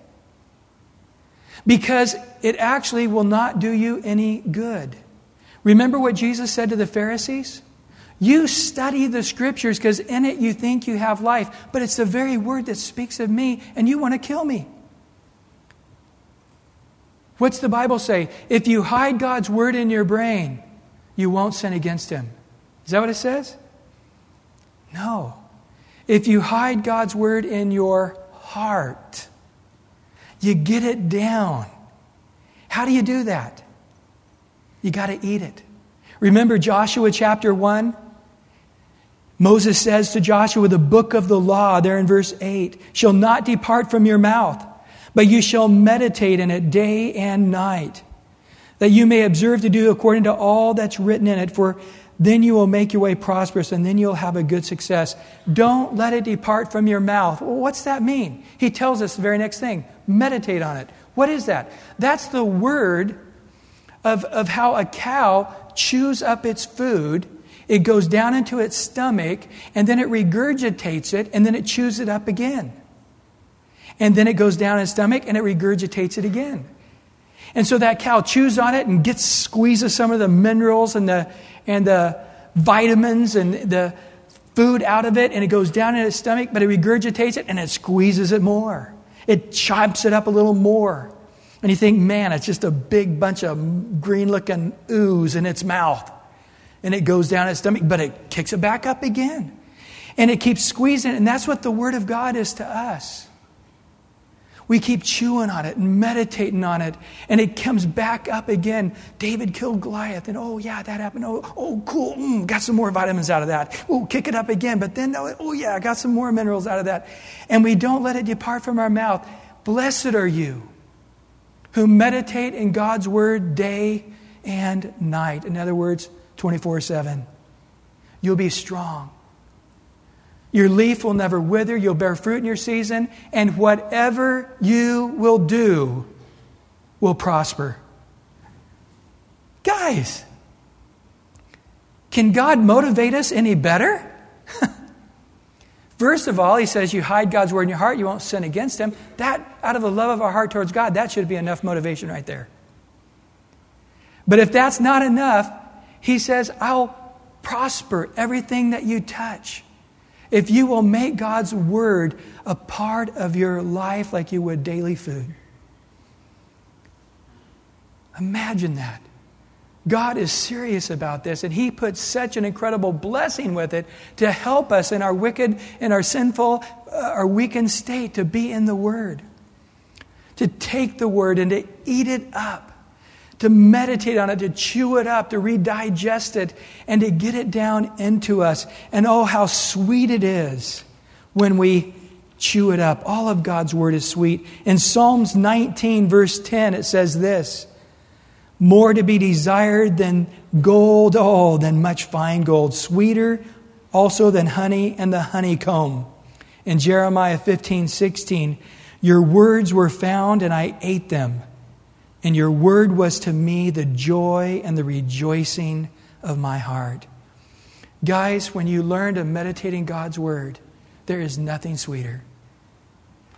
Because it actually will not do you any good. Remember what Jesus said to the Pharisees? You study the scriptures because in it you think you have life, but it's the very word that speaks of me, and you want to kill me. What's the Bible say? If you hide God's word in your brain, you won't sin against him. Is that what it says? No. If you hide God's word in your heart, you get it down. How do you do that? You got to eat it. Remember Joshua chapter 1? Moses says to Joshua, the book of the law, there in verse 8, shall not depart from your mouth, but you shall meditate in it day and night, that you may observe to do according to all that's written in it, for then you will make your way prosperous and then you'll have a good success. Don't let it depart from your mouth. Well, what's that mean? He tells us the very next thing meditate on it. What is that? That's the word of, of how a cow chews up its food it goes down into its stomach, and then it regurgitates it, and then it chews it up again. And then it goes down in its stomach, and it regurgitates it again. And so that cow chews on it and gets squeezes some of the minerals and the, and the vitamins and the food out of it, and it goes down in its stomach, but it regurgitates it and it squeezes it more. It chops it up a little more. And you think, man, it's just a big bunch of green looking ooze in its mouth and it goes down its stomach, but it kicks it back up again. And it keeps squeezing, and that's what the Word of God is to us. We keep chewing on it and meditating on it, and it comes back up again. David killed Goliath, and oh, yeah, that happened. Oh, oh cool. Mm, got some more vitamins out of that. Oh, kick it up again. But then, oh, oh, yeah, I got some more minerals out of that. And we don't let it depart from our mouth. Blessed are you who meditate in God's word day and night. In other words, 24 7. You'll be strong. Your leaf will never wither. You'll bear fruit in your season. And whatever you will do will prosper. Guys, can God motivate us any better? [laughs] First of all, he says you hide God's word in your heart, you won't sin against him. That, out of the love of our heart towards God, that should be enough motivation right there. But if that's not enough, he says, I'll prosper everything that you touch. If you will make God's word a part of your life like you would daily food. Imagine that. God is serious about this, and He puts such an incredible blessing with it to help us in our wicked, in our sinful, uh, our weakened state to be in the Word, to take the Word and to eat it up, to meditate on it, to chew it up, to redigest it, and to get it down into us. And oh, how sweet it is when we chew it up. All of God's Word is sweet. In Psalms 19, verse 10, it says this more to be desired than gold, oh, than much fine gold, sweeter also than honey and the honeycomb. In Jeremiah 15, 16, your words were found and I ate them, and your word was to me the joy and the rejoicing of my heart. Guys, when you learn to meditate in God's word, there is nothing sweeter.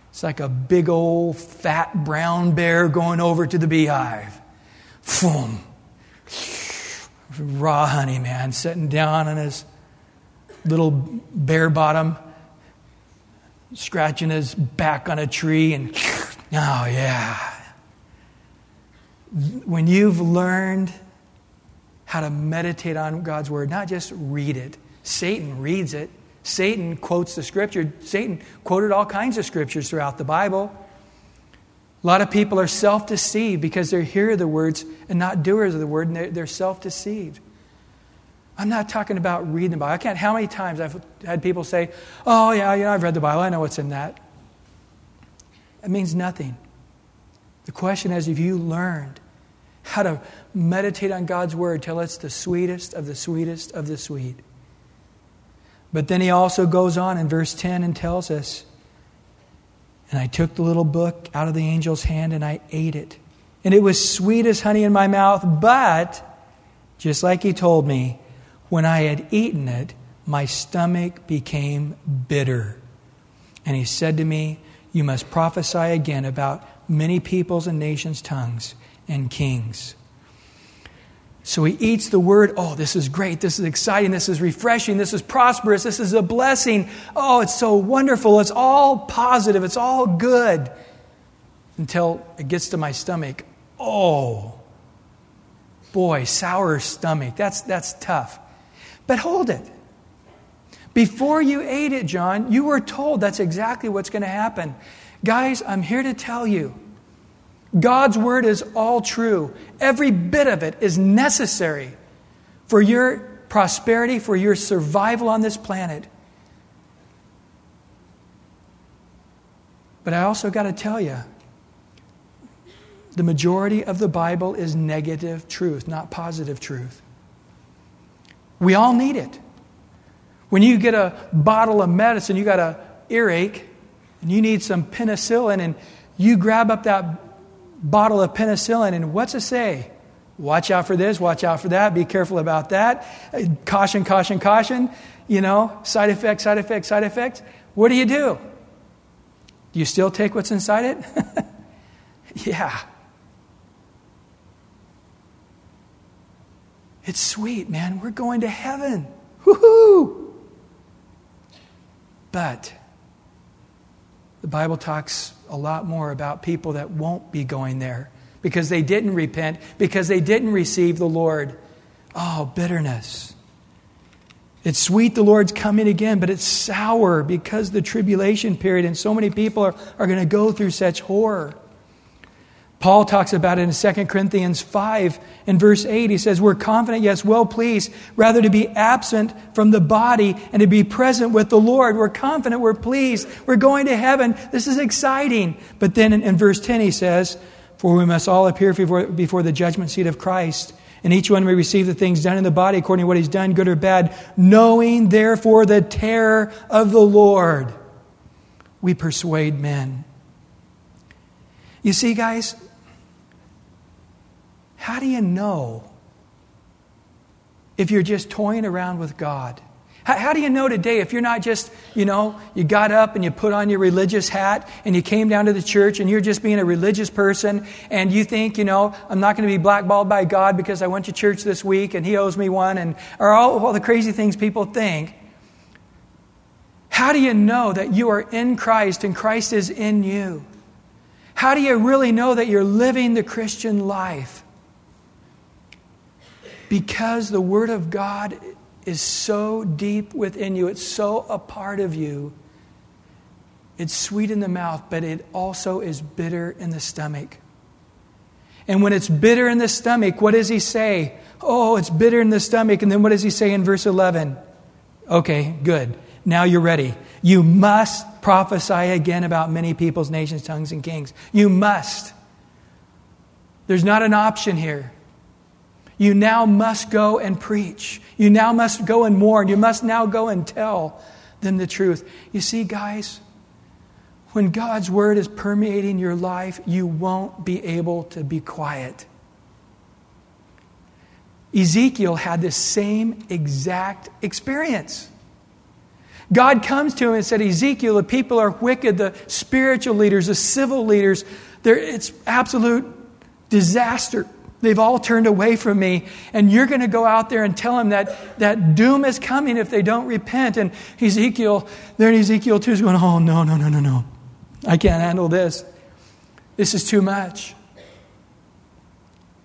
It's like a big old fat brown bear going over to the beehive. Boom. Raw honey, man, sitting down on his little bare bottom, scratching his back on a tree, and oh, yeah. When you've learned how to meditate on God's word, not just read it, Satan reads it. Satan quotes the scripture. Satan quoted all kinds of scriptures throughout the Bible. A lot of people are self deceived because they're hear the words and not doers of the word, and they're, they're self deceived. I'm not talking about reading the Bible. I can't, how many times I've had people say, Oh, yeah, yeah, I've read the Bible. I know what's in that. It means nothing. The question is, have you learned how to meditate on God's word till it's the sweetest of the sweetest of the sweet? But then he also goes on in verse 10 and tells us, and I took the little book out of the angel's hand and I ate it. And it was sweet as honey in my mouth, but just like he told me, when I had eaten it, my stomach became bitter. And he said to me, You must prophesy again about many peoples and nations' tongues and kings. So he eats the word. Oh, this is great. This is exciting. This is refreshing. This is prosperous. This is a blessing. Oh, it's so wonderful. It's all positive. It's all good. Until it gets to my stomach. Oh, boy, sour stomach. That's, that's tough. But hold it. Before you ate it, John, you were told that's exactly what's going to happen. Guys, I'm here to tell you God's word is all true. Every bit of it is necessary for your prosperity, for your survival on this planet. But I also got to tell you, the majority of the Bible is negative truth, not positive truth. We all need it. When you get a bottle of medicine, you got a earache, and you need some penicillin, and you grab up that bottle of penicillin, and what's it say? Watch out for this, watch out for that, be careful about that. Uh, caution, caution, caution. You know, side effects, side effects, side effects. What do you do? Do you still take what's inside it? [laughs] yeah. It's sweet, man. We're going to heaven. Woohoo! But the Bible talks a lot more about people that won't be going there because they didn't repent, because they didn't receive the Lord. Oh, bitterness. It's sweet the Lord's coming again, but it's sour because the tribulation period, and so many people are, are going to go through such horror. Paul talks about it in 2 Corinthians 5 and verse 8. He says, We're confident, yes, well pleased, rather to be absent from the body and to be present with the Lord. We're confident, we're pleased, we're going to heaven. This is exciting. But then in, in verse 10, he says, For we must all appear before, before the judgment seat of Christ. And each one may receive the things done in the body according to what he's done, good or bad, knowing therefore the terror of the Lord. We persuade men. You see, guys, how do you know if you're just toying around with God? How, how, do you know today if you're not just, you know, you got up and you put on your religious hat and you came down to the church and you're just being a religious person and you think, you know, I'm not going to be blackballed by God because I went to church this week and He owes me one and or all, all the crazy things people think. How do you know that you are in Christ and Christ is in you? How do you really know that you're living the Christian life? Because the Word of God is so deep within you, it's so a part of you. It's sweet in the mouth, but it also is bitter in the stomach. And when it's bitter in the stomach, what does he say? Oh, it's bitter in the stomach. And then what does he say in verse 11? Okay, good. Now you're ready. You must prophesy again about many peoples, nations, tongues, and kings. You must. There's not an option here. You now must go and preach. You now must go and mourn. You must now go and tell them the truth. You see, guys, when God's word is permeating your life, you won't be able to be quiet. Ezekiel had the same exact experience. God comes to him and said, Ezekiel, the people are wicked, the spiritual leaders, the civil leaders, it's absolute disaster. They've all turned away from me. And you're going to go out there and tell them that, that doom is coming if they don't repent. And Ezekiel, there in Ezekiel 2 is going, Oh, no, no, no, no, no. I can't handle this. This is too much.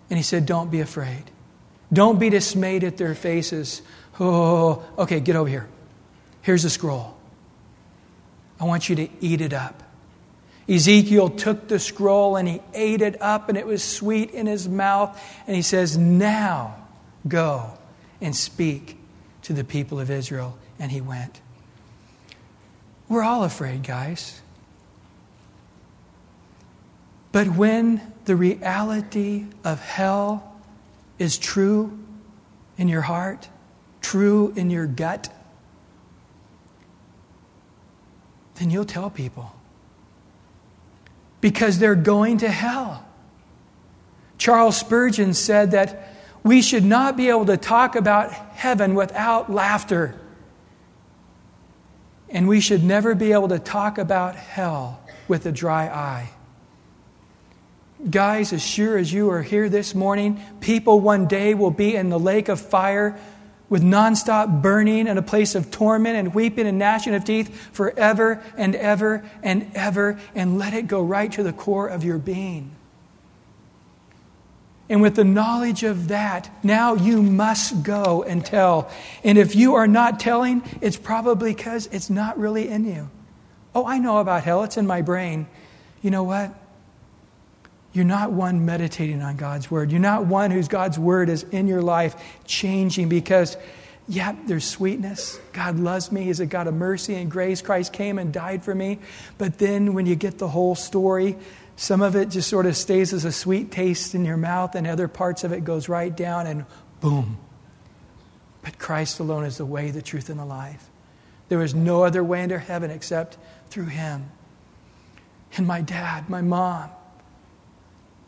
And he said, Don't be afraid. Don't be dismayed at their faces. Oh, okay, get over here. Here's the scroll. I want you to eat it up. Ezekiel took the scroll and he ate it up, and it was sweet in his mouth. And he says, Now go and speak to the people of Israel. And he went. We're all afraid, guys. But when the reality of hell is true in your heart, true in your gut, then you'll tell people because they're going to hell. Charles Spurgeon said that we should not be able to talk about heaven without laughter. And we should never be able to talk about hell with a dry eye. Guys, as sure as you are here this morning, people one day will be in the lake of fire with nonstop burning and a place of torment and weeping and gnashing of teeth forever and ever and ever, and let it go right to the core of your being. And with the knowledge of that, now you must go and tell. And if you are not telling, it's probably because it's not really in you. Oh, I know about hell, it's in my brain. You know what? You're not one meditating on God's word. You're not one whose God's word is in your life changing because, yeah, there's sweetness. God loves me. He's a God of mercy and grace. Christ came and died for me. But then when you get the whole story, some of it just sort of stays as a sweet taste in your mouth, and other parts of it goes right down and boom. But Christ alone is the way, the truth, and the life. There is no other way into heaven except through Him. And my dad, my mom,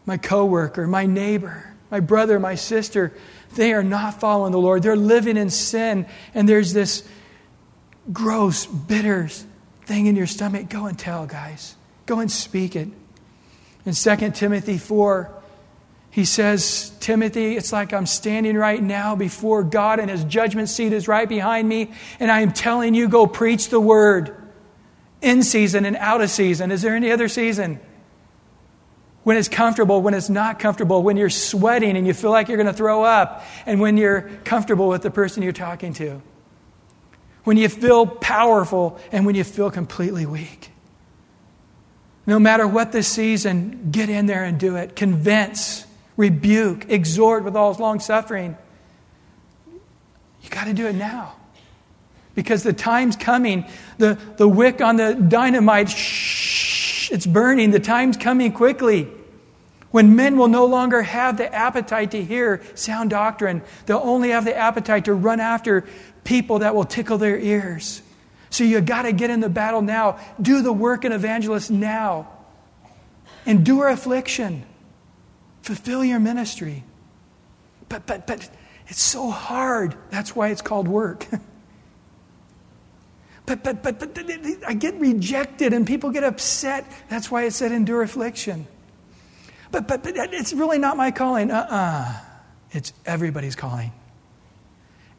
my coworker, my neighbor, my brother, my sister, they are not following the Lord. They're living in sin, and there's this gross, bitter thing in your stomach. Go and tell, guys. Go and speak it. In 2 Timothy 4, he says, Timothy, it's like I'm standing right now before God, and his judgment seat is right behind me, and I am telling you, go preach the word in season and out of season. Is there any other season? When it's comfortable, when it's not comfortable, when you're sweating and you feel like you're going to throw up, and when you're comfortable with the person you're talking to. when you feel powerful, and when you feel completely weak. No matter what the season, get in there and do it. Convince, rebuke, exhort with all long suffering. You got to do it now. Because the time's coming. The, the wick on the dynamite, shh, it's burning. The time's coming quickly. When men will no longer have the appetite to hear sound doctrine, they'll only have the appetite to run after people that will tickle their ears. So you got to get in the battle now. Do the work in evangelist now. Endure affliction. Fulfill your ministry. But but but it's so hard. That's why it's called work. [laughs] but, but, but, but I get rejected and people get upset. That's why it said endure affliction. But, but, but it's really not my calling. Uh uh-uh. uh It's everybody's calling.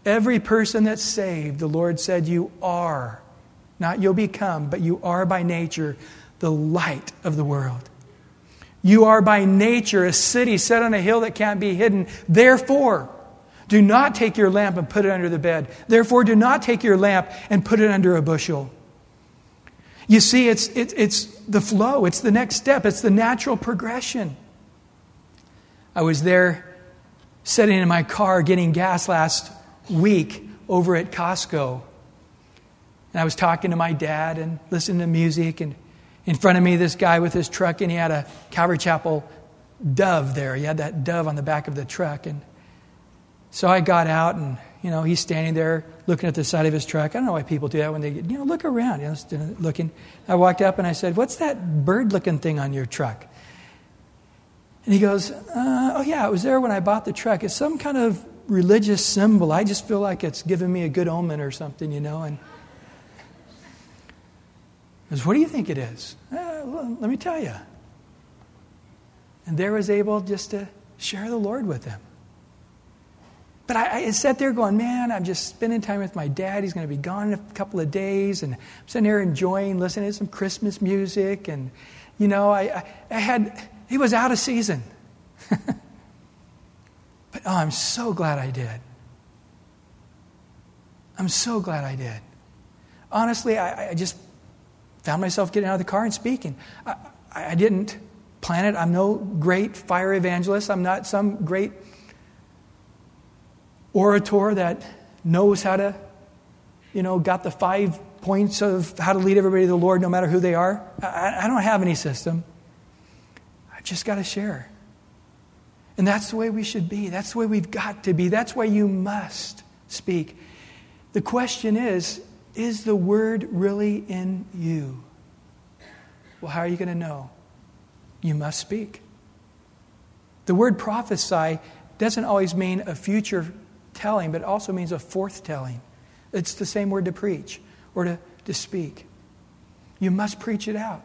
Every person that's saved, the Lord said, You are, not you'll become, but you are by nature the light of the world. You are by nature a city set on a hill that can't be hidden. Therefore, do not take your lamp and put it under the bed. Therefore, do not take your lamp and put it under a bushel. You see, it's, it, it's the flow, it's the next step, it's the natural progression. I was there sitting in my car getting gas last week over at Costco. And I was talking to my dad and listening to music. And in front of me, this guy with his truck, and he had a Calvary Chapel dove there. He had that dove on the back of the truck. And so I got out, and you know, he's standing there looking at the side of his truck. I don't know why people do that when they, you know, look around. You know, looking. I walked up and I said, "What's that bird-looking thing on your truck?" And he goes, uh, "Oh yeah, it was there when I bought the truck. It's some kind of religious symbol. I just feel like it's giving me a good omen or something, you know." And I said, "What do you think it is?" Uh, well, let me tell you. And there was able just to share the Lord with him. But I, I, sat there going, man, I'm just spending time with my dad. He's going to be gone in a couple of days. And I'm sitting there enjoying listening to some Christmas music. And, you know, I, I, I had, he was out of season. [laughs] but, oh, I'm so glad I did. I'm so glad I did. Honestly, I, I just found myself getting out of the car and speaking. I, I didn't plan it. I'm no great fire evangelist. I'm not some great orator that knows how to, you know, got the five points of how to lead everybody to the Lord no matter who they are. I, I don't have any system. I've just got to share. And that's the way we should be. That's the way we've got to be. That's why you must speak. The question is is the word really in you? Well, how are you going to know? You must speak. The word prophesy doesn't always mean a future telling, but it also means a forth telling. It's the same word to preach or to, to speak. You must preach it out.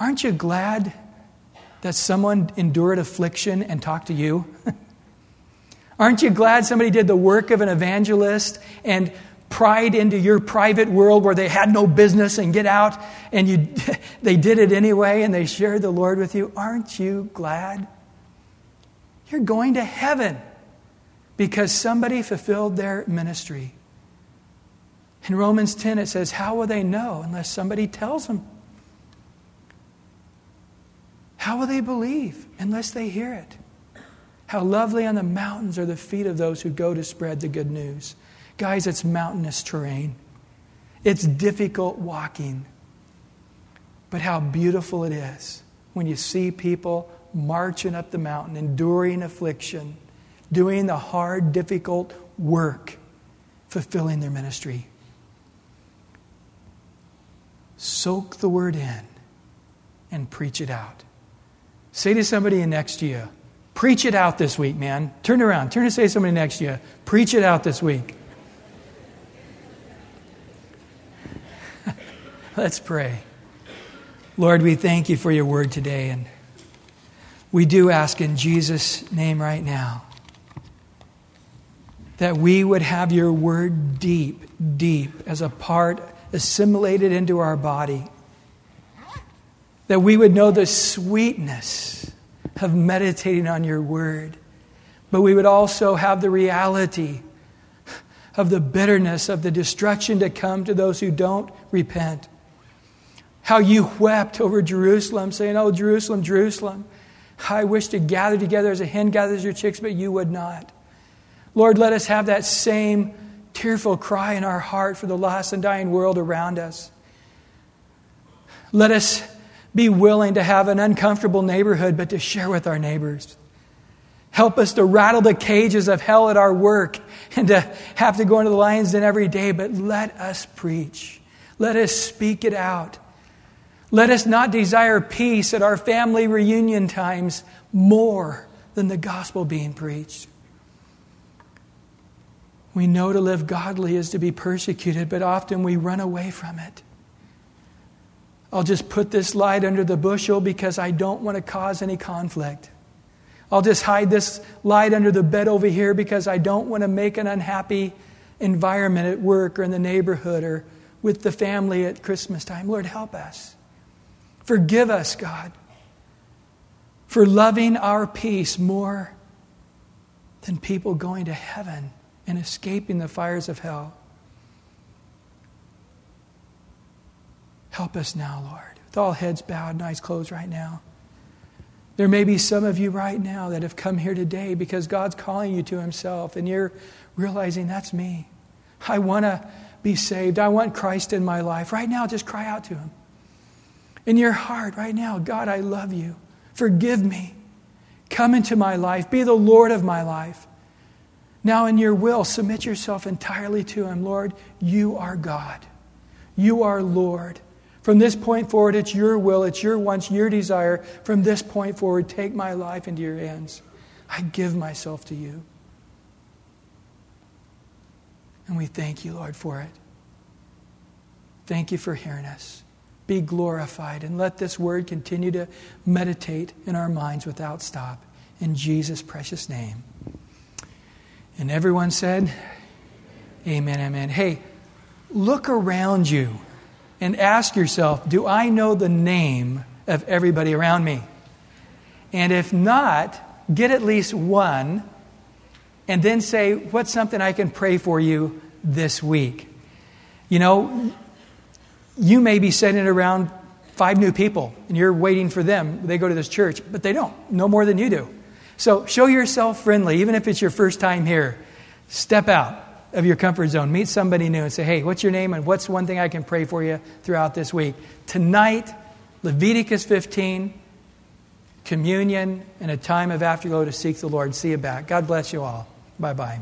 Aren't you glad that someone endured affliction and talked to you? [laughs] Aren't you glad somebody did the work of an evangelist and pried into your private world where they had no business and get out and you, [laughs] they did it anyway and they shared the Lord with you? Aren't you glad? You're going to heaven because somebody fulfilled their ministry. In Romans 10, it says, How will they know unless somebody tells them? How will they believe unless they hear it? How lovely on the mountains are the feet of those who go to spread the good news. Guys, it's mountainous terrain, it's difficult walking. But how beautiful it is when you see people marching up the mountain, enduring affliction doing the hard, difficult work, fulfilling their ministry. Soak the word in and preach it out. Say to somebody next to you, preach it out this week, man. Turn around. Turn to say to somebody next to you, preach it out this week. [laughs] Let's pray. Lord, we thank you for your word today, and we do ask in Jesus' name right now that we would have your word deep, deep as a part assimilated into our body. That we would know the sweetness of meditating on your word. But we would also have the reality of the bitterness, of the destruction to come to those who don't repent. How you wept over Jerusalem, saying, Oh, Jerusalem, Jerusalem, I wish to gather together as a hen gathers her chicks, but you would not. Lord, let us have that same tearful cry in our heart for the lost and dying world around us. Let us be willing to have an uncomfortable neighborhood, but to share with our neighbors. Help us to rattle the cages of hell at our work and to have to go into the lion's den every day, but let us preach. Let us speak it out. Let us not desire peace at our family reunion times more than the gospel being preached. We know to live godly is to be persecuted, but often we run away from it. I'll just put this light under the bushel because I don't want to cause any conflict. I'll just hide this light under the bed over here because I don't want to make an unhappy environment at work or in the neighborhood or with the family at Christmas time. Lord, help us. Forgive us, God, for loving our peace more than people going to heaven and escaping the fires of hell. Help us now, Lord. With all heads bowed and eyes closed right now. There may be some of you right now that have come here today because God's calling you to Himself and you're realizing that's me. I want to be saved. I want Christ in my life. Right now, just cry out to Him. In your heart, right now, God, I love you. Forgive me. Come into my life. Be the Lord of my life. Now, in your will, submit yourself entirely to Him. Lord, you are God. You are Lord. From this point forward, it's your will, it's your wants, your desire. From this point forward, take my life into your hands. I give myself to you. And we thank you, Lord, for it. Thank you for hearing us. Be glorified, and let this word continue to meditate in our minds without stop. In Jesus' precious name. And everyone said, Amen, amen. Hey, look around you and ask yourself do I know the name of everybody around me? And if not, get at least one and then say, What's something I can pray for you this week? You know, you may be sending around five new people and you're waiting for them. They go to this church, but they don't, no more than you do. So show yourself friendly, even if it's your first time here. Step out of your comfort zone. Meet somebody new and say, hey, what's your name and what's one thing I can pray for you throughout this week? Tonight, Leviticus 15, communion, and a time of afterglow to seek the Lord. See you back. God bless you all. Bye bye.